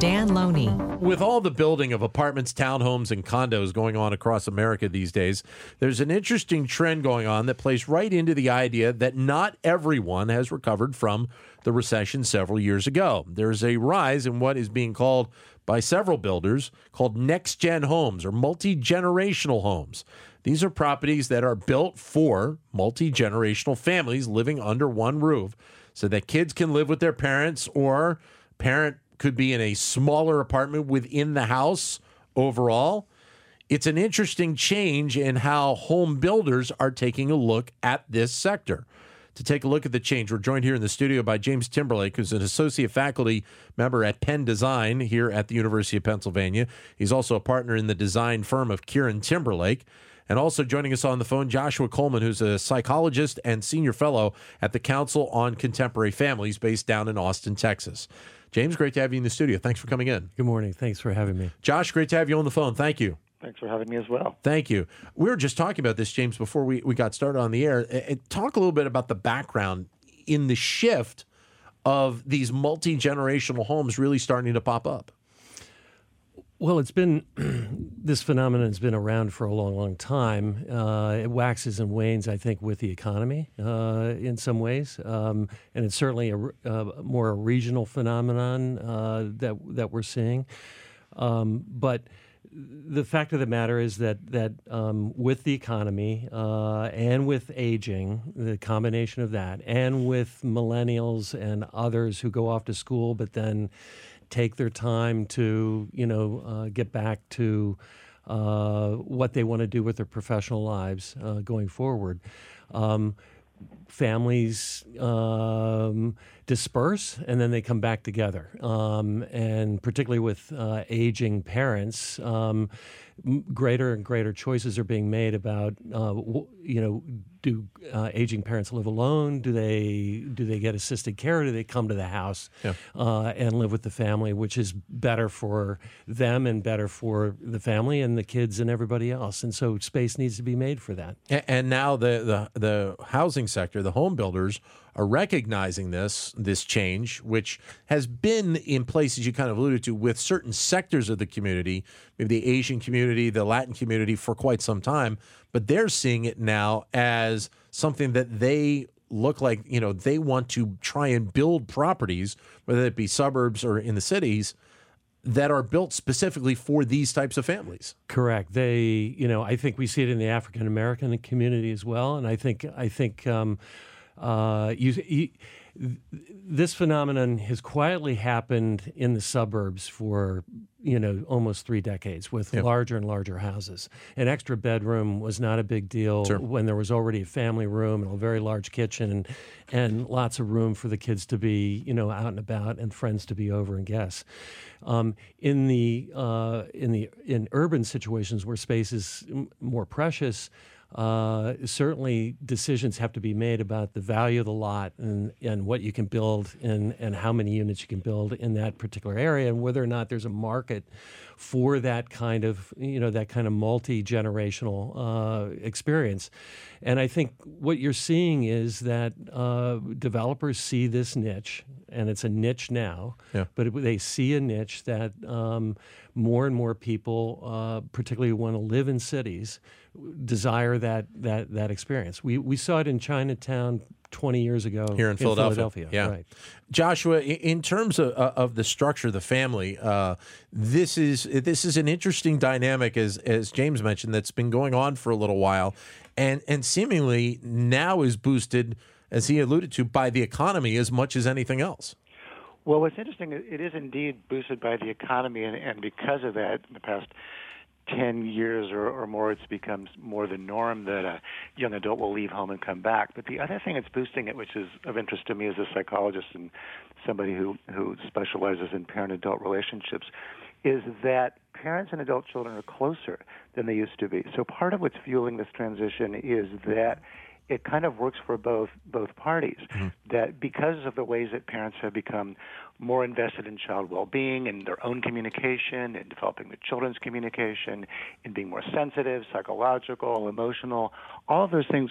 Dan Loney. With all the building of apartments, townhomes, and condos going on across America these days, there's an interesting trend going on that plays right into the idea that not everyone has recovered from the recession several years ago. There's a rise in what is being called by several builders called next gen homes or multi generational homes. These are properties that are built for multi generational families living under one roof so that kids can live with their parents or parent could be in a smaller apartment within the house overall. It's an interesting change in how home builders are taking a look at this sector. To take a look at the change, we're joined here in the studio by James Timberlake, who's an associate faculty member at Penn Design here at the University of Pennsylvania. He's also a partner in the design firm of Kieran Timberlake. And also joining us on the phone, Joshua Coleman, who's a psychologist and senior fellow at the Council on Contemporary Families based down in Austin, Texas. James, great to have you in the studio. Thanks for coming in. Good morning. Thanks for having me. Josh, great to have you on the phone. Thank you. Thanks for having me as well. Thank you. We were just talking about this, James, before we, we got started on the air. talk a little bit about the background in the shift of these multi generational homes really starting to pop up. Well, it's been this phenomenon has been around for a long, long time. Uh, it waxes and wanes, I think, with the economy uh, in some ways, um, and it's certainly a, a uh, more a regional phenomenon uh, that that we're seeing. Um, but the fact of the matter is that that um, with the economy uh, and with aging, the combination of that, and with millennials and others who go off to school, but then take their time to, you know, uh, get back to uh, what they want to do with their professional lives uh, going forward. Um, families um, disperse and then they come back together. Um, and particularly with uh, aging parents, um, greater and greater choices are being made about, uh, you know, do uh, aging parents live alone? Do they do they get assisted care? Or do they come to the house yeah. uh, and live with the family, which is better for them and better for the family and the kids and everybody else? And so space needs to be made for that. And now the the, the housing sector, the home builders are recognizing this this change, which has been in places you kind of alluded to with certain sectors of the community, maybe the Asian community, the Latin community, for quite some time. But they're seeing it now as something that they look like, you know, they want to try and build properties, whether it be suburbs or in the cities, that are built specifically for these types of families. Correct. They, you know, I think we see it in the African American community as well, and I think I think um, uh, you, you this phenomenon has quietly happened in the suburbs for you know almost three decades with yep. larger and larger houses. An extra bedroom was not a big deal sure. when there was already a family room and a very large kitchen and and lots of room for the kids to be you know out and about and friends to be over and guests. Um, in the uh, in the in urban situations where space is more precious uh, certainly decisions have to be made about the value of the lot and, and what you can build and, and how many units you can build in that particular area and whether or not there's a market for that kind of you know that kind of multi-generational uh, experience and I think what you're seeing is that uh, developers see this niche and it's a niche now yeah. but they see a niche that um, more and more people uh, particularly want to live in cities desire that that that experience. We we saw it in Chinatown 20 years ago here in, in Philadelphia. Philadelphia. Yeah, right. Joshua, in terms of, uh, of the structure of the family, uh, this is this is an interesting dynamic, as as James mentioned, that's been going on for a little while, and and seemingly now is boosted, as he alluded to, by the economy as much as anything else. Well, what's interesting, it is indeed boosted by the economy, and, and because of that, in the past 10 years or, or more, it's become more the norm that a young adult will leave home and come back. But the other thing that's boosting it, which is of interest to me as a psychologist and somebody who, who specializes in parent adult relationships, is that parents and adult children are closer than they used to be. So part of what's fueling this transition is that it kind of works for both both parties. Mm-hmm. That because of the ways that parents have become more invested in child well-being and their own communication and developing the children's communication and being more sensitive, psychological, emotional, all of those things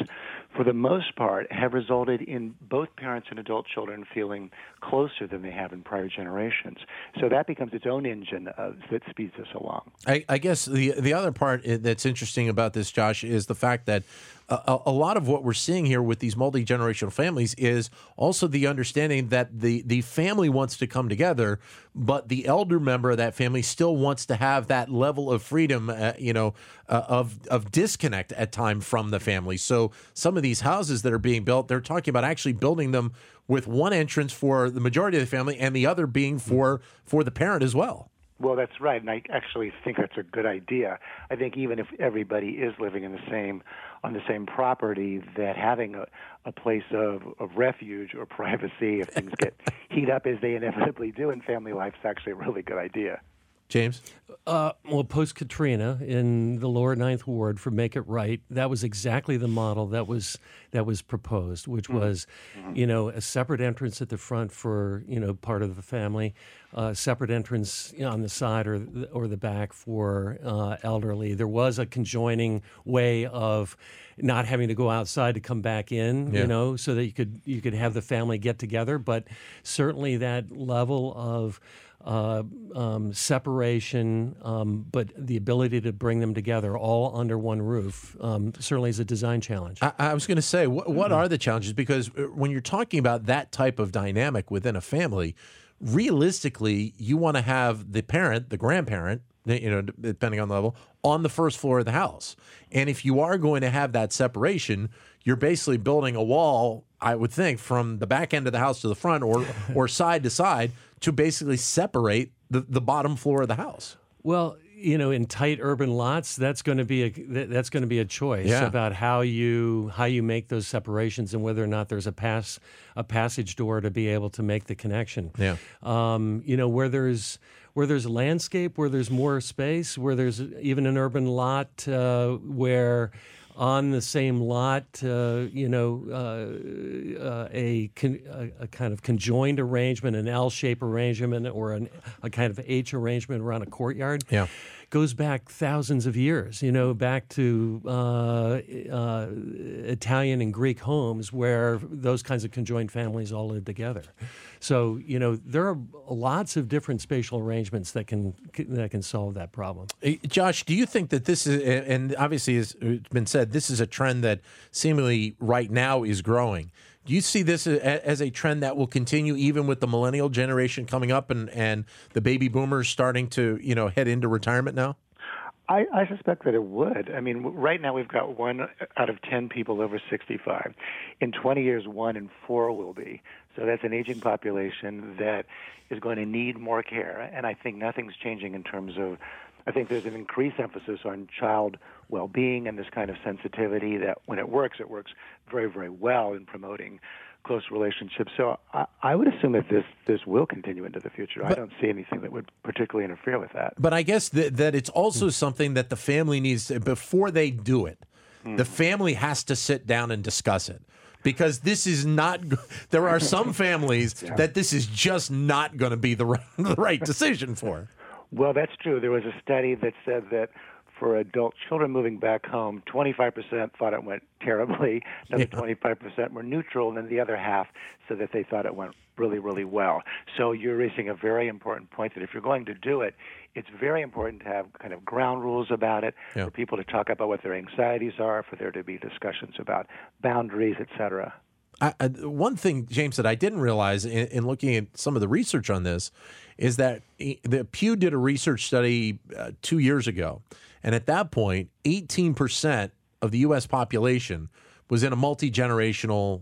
for the most part have resulted in both parents and adult children feeling closer than they have in prior generations. So that becomes its own engine of, that speeds us along. I, I guess the the other part eh, that's interesting about this, Josh, is the fact that a, a, lot of what we're seeing here with these multi generational families is also the understanding that the the family wants to come together, but the elder member of that family still wants to have that level of freedom, uh, you know, uh, of of disconnect at time from the family. So some of these houses that are being built, they're talking about actually building them with one entrance for the majority of the family and the other being for for the parent as well. Well, that's right, and I actually think that's a good idea. I think even if everybody is living in the same on the same property, that having a, a place of, of refuge or privacy if things get heat up as they inevitably do in family life is actually a really good idea. James? Uh, well, post Katrina in the lower ninth ward for Make It Right, that was exactly the model that was that was proposed, which mm-hmm. was, mm-hmm. you know, a separate entrance at the front for you know part of the family, uh, separate entrance on the side or the, or the back for uh, elderly. There was a conjoining way of not having to go outside to come back in, yeah. you know, so that you could you could have the family get together. But certainly that level of uh, um, separation, um, but the ability to bring them together all under one roof um, certainly is a design challenge. I, I was going to say, wh- what mm-hmm. are the challenges? Because uh, when you're talking about that type of dynamic within a family, realistically, you want to have the parent, the grandparent, you know, depending on the level, on the first floor of the house. And if you are going to have that separation, you're basically building a wall, I would think, from the back end of the house to the front or or side to side to basically separate the, the bottom floor of the house. Well, you know, in tight urban lots, that's going to be a that's going to be a choice yeah. about how you how you make those separations and whether or not there's a pass a passage door to be able to make the connection. Yeah. Um, you know, where there's where there's landscape, where there's more space, where there's even an urban lot uh, where on the same lot, uh, you know, uh, uh, a, con- a, a, kind of conjoined arrangement, an L-shaped arrangement, or an, a kind of H arrangement around a courtyard. Yeah goes back thousands of years, you know, back to uh, uh, Italian and Greek homes where those kinds of conjoined families all lived together. So, you know, there are lots of different spatial arrangements that can that can solve that problem. Josh, do you think that this is, and obviously it's been said, this is a trend that seemingly right now is growing. Do you see this as a trend that will continue even with the millennial generation coming up and, and the baby boomers starting to you know head into retirement now? I, I suspect that it would. I mean, right now we've got one out of 10 people over 65. In 20 years, one in four will be. So that's an aging population that is going to need more care. And I think nothing's changing in terms of I think there's an increased emphasis on child well-being and this kind of sensitivity that when it works, it works very, very well in promoting close relationships. So I, I, would assume that this this will continue into the future. But, I don't see anything that would particularly interfere with that. But I guess that, that it's also mm. something that the family needs to, before they do it. Mm. The family has to sit down and discuss it because this is not. There are some families yeah. that this is just not going to be the right, the right decision for. Well, that's true. There was a study that said that for adult children moving back home, 25% thought it went terribly, another yeah. 25% were neutral, and then the other half said that they thought it went really, really well. So you're raising a very important point that if you're going to do it, it's very important to have kind of ground rules about it, yeah. for people to talk about what their anxieties are, for there to be discussions about boundaries, et cetera. I, I, one thing, James, that I didn't realize in, in, looking at some of the research on this is that the Pew did a research study uh, two years ago, and at that point, 18% of the U.S. population was in a multi generational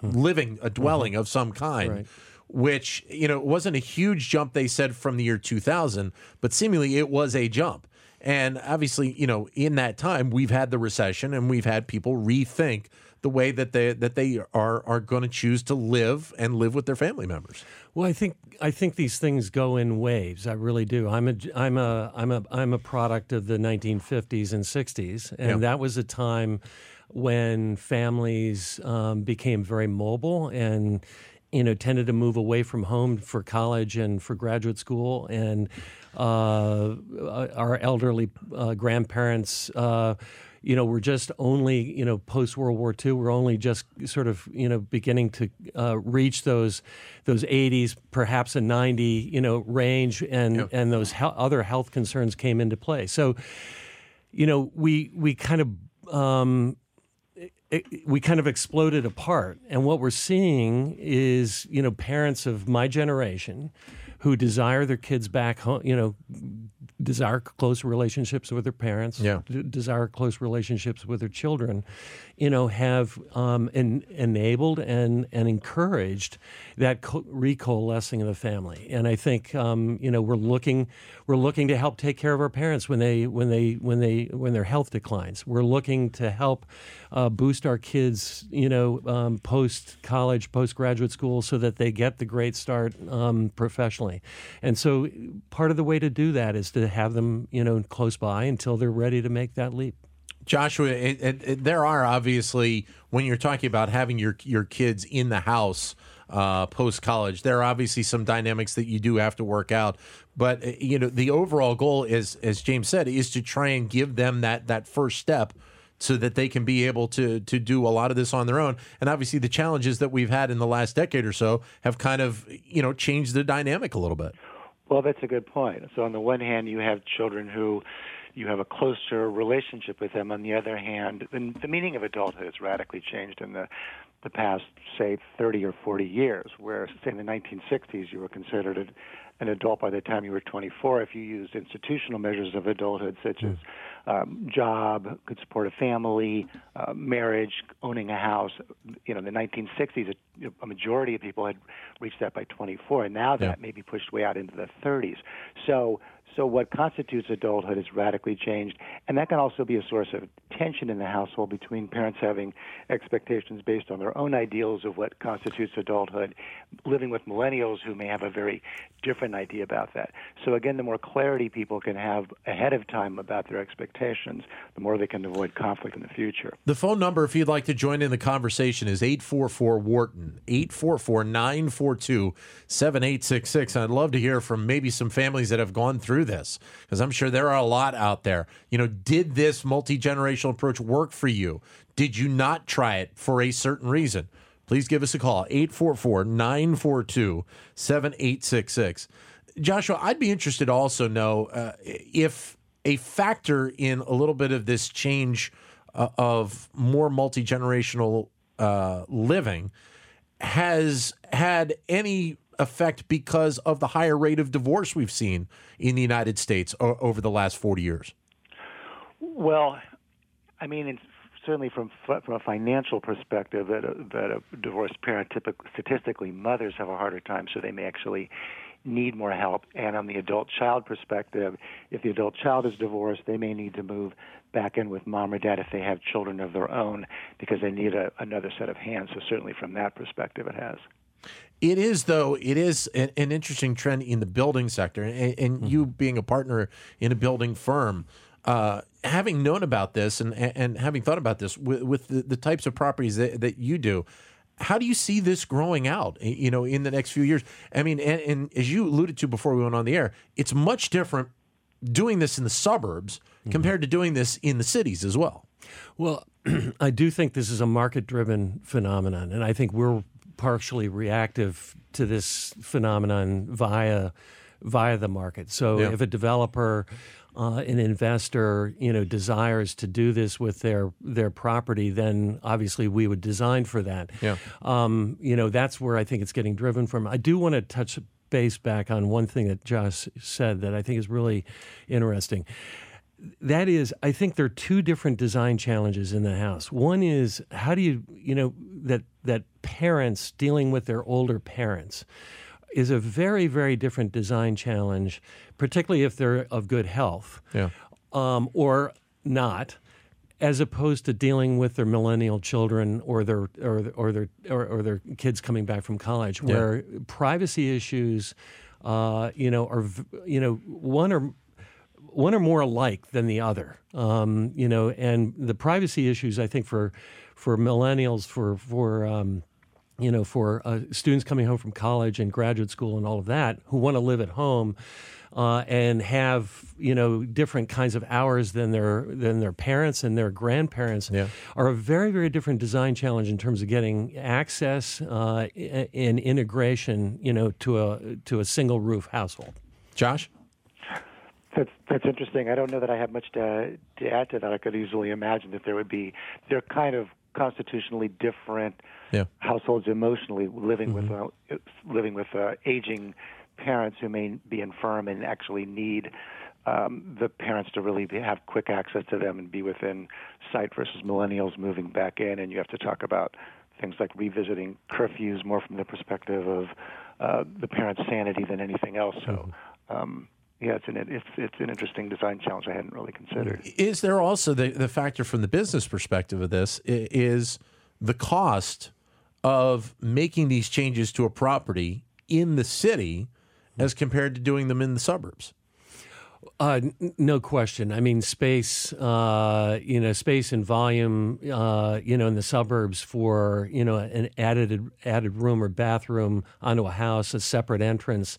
hmm. living, a dwelling mm-hmm. of some kind. Right. Which you know wasn't a huge jump. They said from the year 2000, but seemingly it was a jump. And obviously, you know, in that time, we've had the recession and we've had people rethink the way that they that they are are going to choose to live and live with their family members. Well, I think I think these things go in waves. I really do. I'm a I'm a I'm a I'm a product of the 1950s and 60s, and Yeah. that was a time when families um, became very mobile and you know tended to move away from home for college and for graduate school and uh, our elderly uh, grandparents uh, you know we're just only you know post World War II we're only just sort of you know beginning to uh, reach those those 80s perhaps a 90 you know range and and those he- other health concerns came into play so you know we we kind of um, it, we kind of exploded apart. And what we're seeing is, you know, parents of my generation who desire their kids back home, you know, desire close relationships with their parents, Yeah. d- desire close relationships with their children, you know, have um, en- enabled and, and encouraged that co- recoalescing of the family. And I think, um, you know, we're looking we're looking to help take care of our parents when they when they when they when their health declines. We're looking to help uh, boost our kids, you know, um, post college, post graduate school, so that they get the great start um, professionally. And so, part of the way to do that is to have them, you know, close by until they're ready to make that leap. Joshua, it, it, it- there are obviously when you're talking about having your your kids in the house uh, post college, there are obviously some dynamics that you do have to work out. But you know, the overall goal is, as James said, is to try and give them that that first step. So that they can be able to to do a lot of this on their own, and obviously the challenges that we've had in the last decade or so have kind of you know changed the dynamic a little bit. Well, that's a good point. So, on the one hand, you have children who you have a closer relationship with them. On the other hand, the, the meaning of adulthood has radically changed in the the past, say, 30 or 40 years. Where, say, in the 1960s, you were considered an adult by the time you were 24 if you used institutional measures of adulthood, such as um, job, could support a family, uh, marriage, owning a house. You know, in the 1960s, a, a majority of people had reached that by 24, and now that Yeah. may be pushed way out into the 30s. So, so what constitutes adulthood has radically changed, and that can also be a source of tension in the household between parents having expectations based on their own ideals of what constitutes adulthood, living with millennials who may have a very different idea about that. So again, the more clarity people can have ahead of time about their expectations, the more they can avoid conflict in the future. The phone number, if you'd like to join in the conversation, is 844 Wharton, 844 942 7866. I'd love to hear from maybe some families that have gone through this, because I'm sure there are a lot out there. You know, did this multi generational approach work for you? Did you not try it for a certain reason? Please give us a call, 844 942 7866. Joshua, I'd be interested to also know uh, if a factor in a little bit of this change uh, of more multi generational uh, living has had any effect because of the higher rate of divorce we've seen in the United States o- over the last 40 years. Well, I mean, certainly from from a financial perspective, that a, that a divorced parent, typically, statistically, mothers have a harder time, so they may actually need more help. And on the adult-child perspective, if the adult child is divorced, they may need to move back in with mom or dad if they have children of their own, because they need a, another set of hands. So certainly, from that perspective, it has. It is, though, it is an, an interesting trend in the building sector. And, and you being a partner in a building firm, uh, having known about this and, and having thought about this with, with the, the types of properties that, that you do, how do you see this growing out, you know, in the next few years? I mean, and, and as you alluded to before we went on the air, it's much different doing this in the suburbs compared to doing this in the cities as well. Well, I do think this is a market driven phenomenon, and I think we're partially reactive to this phenomenon via via the market. So Yeah. if a developer uh, an investor, you know, desires to do this with their their property, then obviously we would design for that. Yeah. Um, you know, that's where I think it's getting driven from. I do want to touch base back on one thing that Josh said that I think is really interesting that is i think there are two different design challenges in the house one is how do you you know that that parents dealing with their older parents is a very very different design challenge particularly if they're of good health Yeah. um, or not as opposed to dealing with their millennial children or their or or their or, or their kids coming back from college, where privacy issues, uh, you know, are you know one or one are more alike than the other. Um, you know, and the privacy issues, I think, for for millennials, for for um, you know, for uh, students coming home from college and graduate school and all of that, who want to live at home. Uh, and have you know different kinds of hours than their than their parents and their grandparents Yeah. are a very very different design challenge in terms of getting access uh, and integration you know to a to a single roof household. Josh? That's that's interesting. I don't know that I have much to to add to that. I could easily imagine that there would be they're kind of constitutionally different Yeah. households emotionally living with uh, living with uh, aging parents who may be infirm and actually need um, the parents to really be, have quick access to them and be within sight versus millennials moving back in. And you have to talk about things like revisiting curfews more from the perspective of uh, the parent's sanity than anything else. So. Um, yeah, it's an it's it's an interesting design challenge I hadn't really considered. Is there also the, the factor from the business perspective of this is the cost of making these changes to a property in the city as compared to doing them in the suburbs? Uh, no question. I mean, space, uh, you know, space and volume, uh, you know, in the suburbs for you know an added added room or bathroom onto a house, a separate entrance.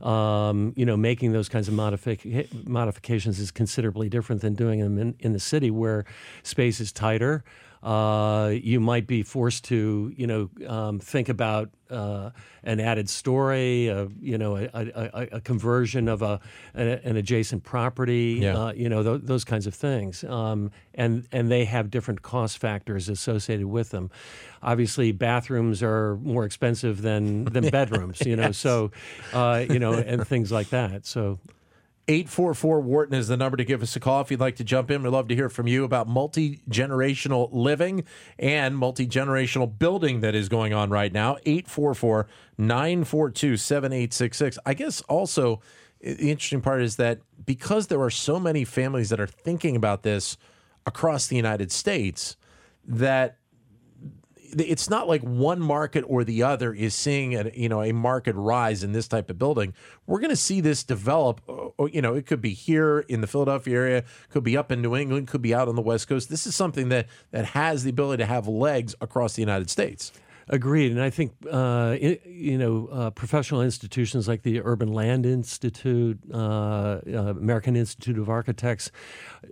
Um, you know, making those kinds of modific- modifications is considerably different than doing them in, in the city where space is tighter. Uh, you might be forced to, you know, um, think about uh, an added story, uh, you know, a, a, a, conversion of a, an adjacent property, Yeah. uh, you know, th- those kinds of things. Um, and and they have different cost factors associated with them. Obviously, bathrooms are more expensive than than bedrooms, you know. So, uh, you know, and things like that. So. 844 Wharton is the number to give us a call if you'd like to jump in. We'd love to hear from you about multi generational living and multi generational building that is going on right now. 844 942 7866. I guess also the interesting part is that because there are so many families that are thinking about this across the United States, that it's not like one market or the other is seeing a you know a market rise in this type of building. We're going to see this develop. uh, uh, You know, it could be here in the Philadelphia area, could be up in New England, could be out on the West Coast. This is something that that has the ability to have legs across the United States. Agreed, and I think uh, you know uh, professional institutions like the Urban Land Institute, uh, uh, American Institute of Architects,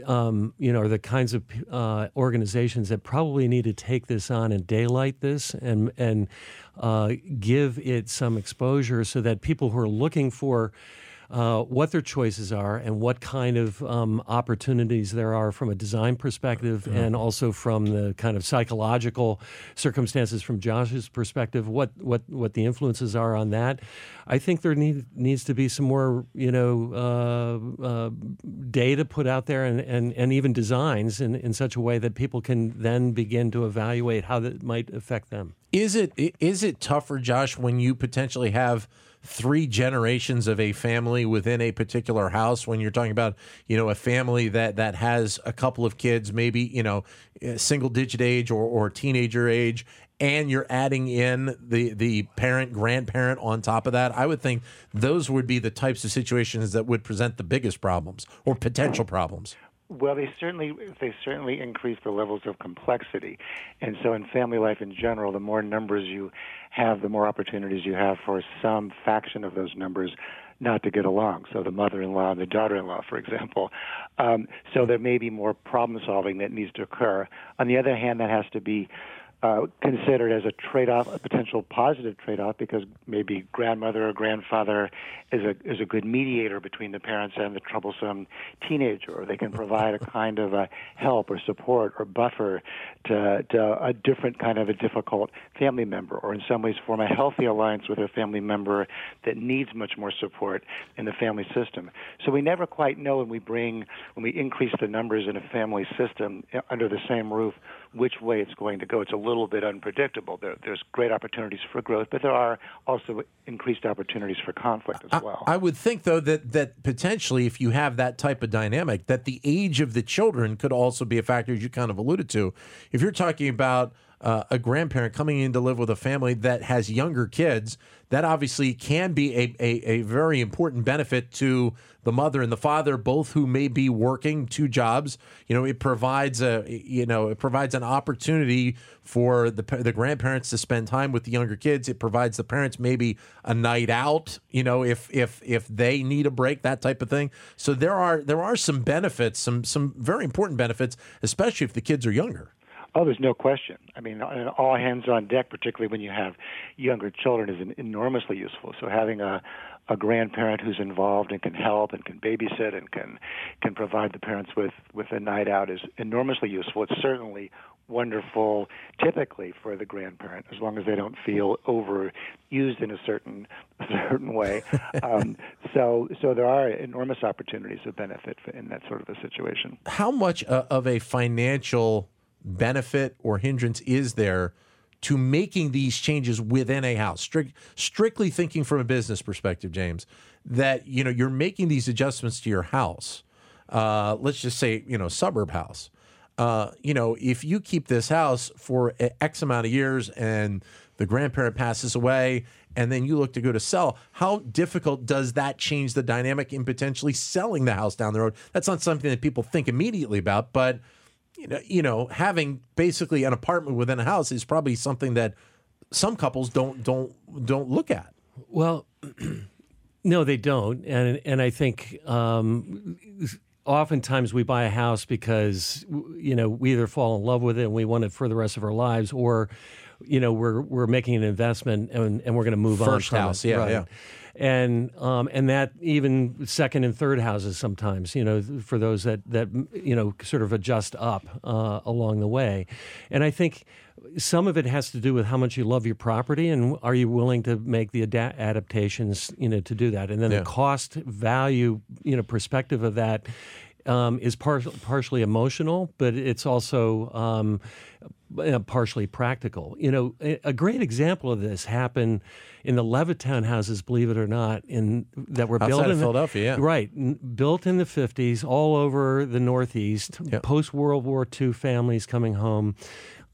um, you know, are the kinds of uh, organizations that probably need to take this on and daylight this and and uh, give it some exposure so that people who are looking for uh, what their choices are and what kind of um, opportunities there are from a design perspective and also from the kind of psychological circumstances from Josh's perspective, what, what, what the influences are on that. I think there need, needs to be some more, you know, uh, uh, data put out there and, and, and even designs in, in such a way that people can then begin to evaluate how that might affect them. Is it is it tougher, Josh, when you potentially have three generations of a family within a particular house? When you're talking about you know a family that that has a couple of kids, maybe you know eh, single digit age or or teenager age, and you're adding in the the parent grandparent on top of that, I would think those would be the types of situations that would present the biggest problems or potential problems. Well, they certainly they certainly increase the levels of complexity, and so in family life in general, the more numbers you have, the more opportunities you have for some faction of those numbers not to get along. So the mother-in-law and the daughter-in-law, for example. Um, so there may be more problem solving that needs to occur. On the other hand, that has to be uh, considered as a trade-off, a potential positive trade-off, because maybe grandmother or grandfather is a is a good mediator between the parents and the troublesome teenager, or they can provide a kind of a help or support or buffer to, to a different kind of a difficult family member, or in some ways form a healthy alliance with a family member that needs much more support in the family system. So we never quite know when we bring when we increase the numbers in a family system uh, under the same roof which way it's going to go. It's a little bit unpredictable. There, there's great opportunities for growth, but there are also increased opportunities for conflict as well. I, I would think, though, that that potentially, if you have that type of dynamic, that the age of the children could also be a factor, as you kind of alluded to. If you're talking about uh, a grandparent coming in to live with a family that has younger kids, that obviously can be a, a, a, very important benefit to the mother and the father, both who may be working two jobs. You know, it provides a you know it provides an opportunity for the the grandparents to spend time with the younger kids. It provides the parents maybe a night out. You know, if if if they need a break, that type of thing. So there are there are some benefits, some some very important benefits, especially if the kids are younger. Oh, there's no question. I mean, all hands on deck, particularly when you have younger children, is enormously useful. So having a a grandparent who's involved and can help and can babysit and can can provide the parents with with a night out is enormously useful. It's certainly wonderful typically for the grandparent as long as they don't feel overused in a certain certain way um, so so there are enormous opportunities of benefit in that sort of a situation how much uh, of a financial benefit or hindrance is there to making these changes within a house? Strict, strictly thinking from a business perspective, James, that you know you're making these adjustments to your house. Uh, let's just say you know suburb house. Uh, you know, if you keep this house for X amount of years and the grandparent passes away and then you look to go to sell, how difficult does that change the dynamic in potentially selling the house down the road? That's not something that people think immediately about, but you know, you know, having basically an apartment within a house is probably something that some couples don't don't don't look at. Well, no, they don't, and and I think um, oftentimes we buy a house because you know we either fall in love with it and we want it for the rest of our lives, or you know we're we're making an investment and, and we're going to move First on. First house, it. yeah, right. yeah and um, and that even second and third houses sometimes, you know, for those that that you know sort of adjust up uh, along the way, and I think some of it has to do with how much you love your property and are you willing to make the ad- adaptations, you know, to do that, and then yeah. the cost value, you know, perspective of that um, is par- partially emotional, but it's also um, partially practical. You know, a great example of this happened in the Levittown houses, believe it or not, in that were Outside built in Philadelphia, yeah. right, built in the fifties, all over the Northeast. Yep. Post World War II families coming home,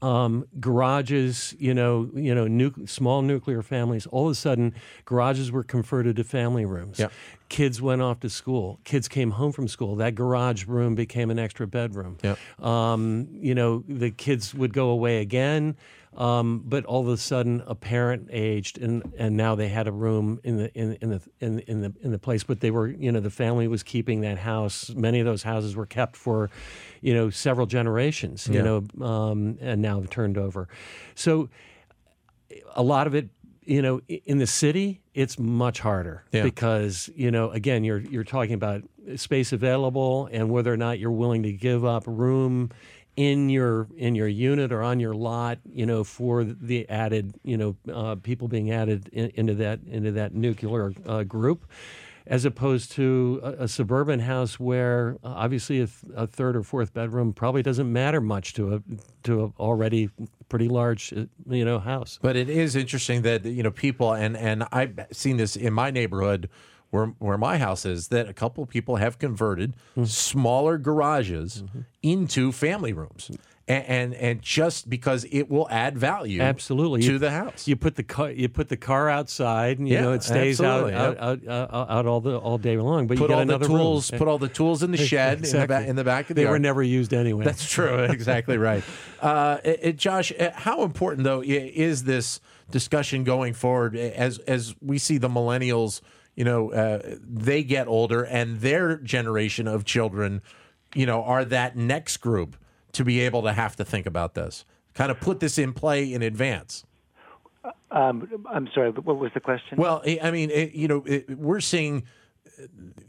um, garages, you know, you know, nu- small nuclear families. All of a sudden, garages were converted to family rooms. Yep. Kids went off to school. Kids came home from school. That garage room became an extra bedroom. Yep. Um, you know, the kids would go away again. Um, but all of a sudden, a parent aged, and, and now they had a room in the in, in the in, in the in the place. But they were, you know, the family was keeping that house. Many of those houses were kept for, you know, several generations. You yeah. know, um, and now turned over. So, a lot of it you know in the city it's much harder yeah. because you know again you're you're talking about space available and whether or not you're willing to give up room in your in your unit or on your lot, you know, for the added, you know, uh, people being added in, into that into that nuclear uh, group, as opposed to a, a suburban house where uh, obviously a, th- a, third or fourth bedroom probably doesn't matter much to a to a already pretty large, uh, you know, house. But it is interesting that you know people and and I've seen this in my neighborhood where where my house is that a couple of people have converted mm-hmm. smaller garages mm-hmm. into family rooms. And, and, and just because it will add value absolutely to you, the house. You put the car you put the car outside and you yeah, know it stays out, yep. out, out, out, out, all the all day long. But put you all the tools room. put all the tools in the shed exactly. in, the back, in the back of the They were never used anyway. That's true. exactly right. Uh, it, it, Josh, uh, how important though is this discussion going forward as as we see the millennials you know, uh, they get older and their generation of children, you know, are that next group to be able to have to think about this, kind of put this in play in advance. Um, I'm sorry, what was the question? Well, I mean, it, you know, it, we're seeing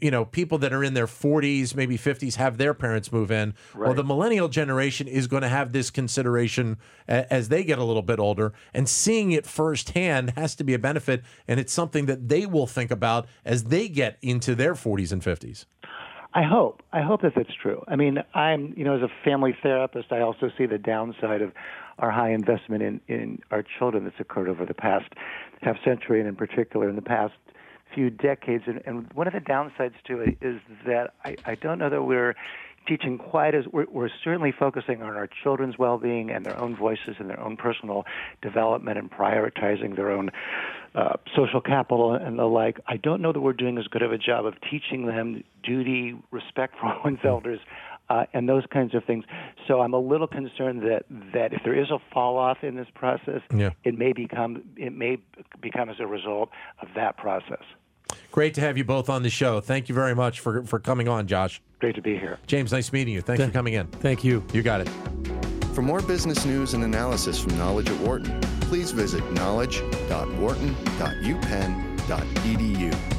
you know, people that are in their 40s, maybe 50s, have their parents move in. Right. Well, the millennial generation is going to have this consideration as they get a little bit older, and seeing it firsthand has to be a benefit, and it's something that they will think about as they get into their 40s and 50s. I hope. I hope that that's true. I mean, I'm, you know, as a family therapist, I also see the downside of our high investment in, in our children that's occurred over the past half century, and in particular in the past few decades. And, and one of the downsides to it is that I, I don't know that we're teaching quite as we're, we're certainly focusing on our children's well-being and their own voices and their own personal development and prioritizing their own uh, social capital and the like. I don't know that we're doing as good of a job of teaching them duty, respect for one's elders. Uh, and those kinds of things. So I'm a little concerned that, that if there is a fall off in this process, yeah. it may become it may become as a result of that process. Great to have you both on the show. Thank you very much for, for coming on, Josh. Great to be here. James, nice meeting you. Thanks Th- for coming in. Thank you. You got it. For more business news and analysis from Knowledge at Wharton, please visit knowledge.wharton.upenn.edu.